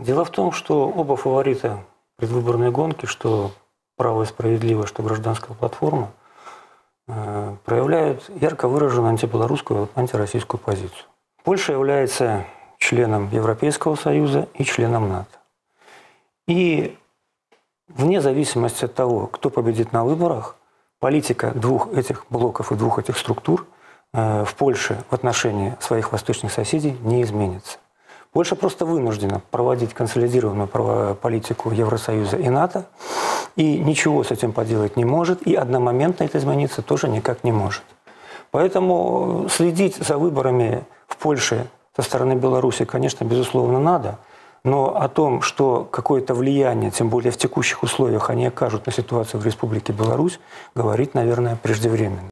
Дело в том, что оба фаворита предвыборной гонки, что «Право и справедливо», что «Гражданская платформа», э, проявляют ярко выраженную антибелорусскую, антироссийскую позицию. Польша является членом Европейского Союза и членом НАТО. И вне зависимости от того, кто победит на выборах, политика двух этих блоков и двух этих структур э, в Польше в отношении своих восточных соседей не изменится. Польша просто вынуждена проводить консолидированную политику Евросоюза и НАТО, и ничего с этим поделать не может, и одномоментно это измениться тоже никак не может. Поэтому следить за выборами в Польше со стороны Беларуси, конечно, безусловно, надо, но о том, что какое-то влияние, тем более в текущих условиях, они окажут на ситуацию в Республике Беларусь, говорить, наверное, преждевременно.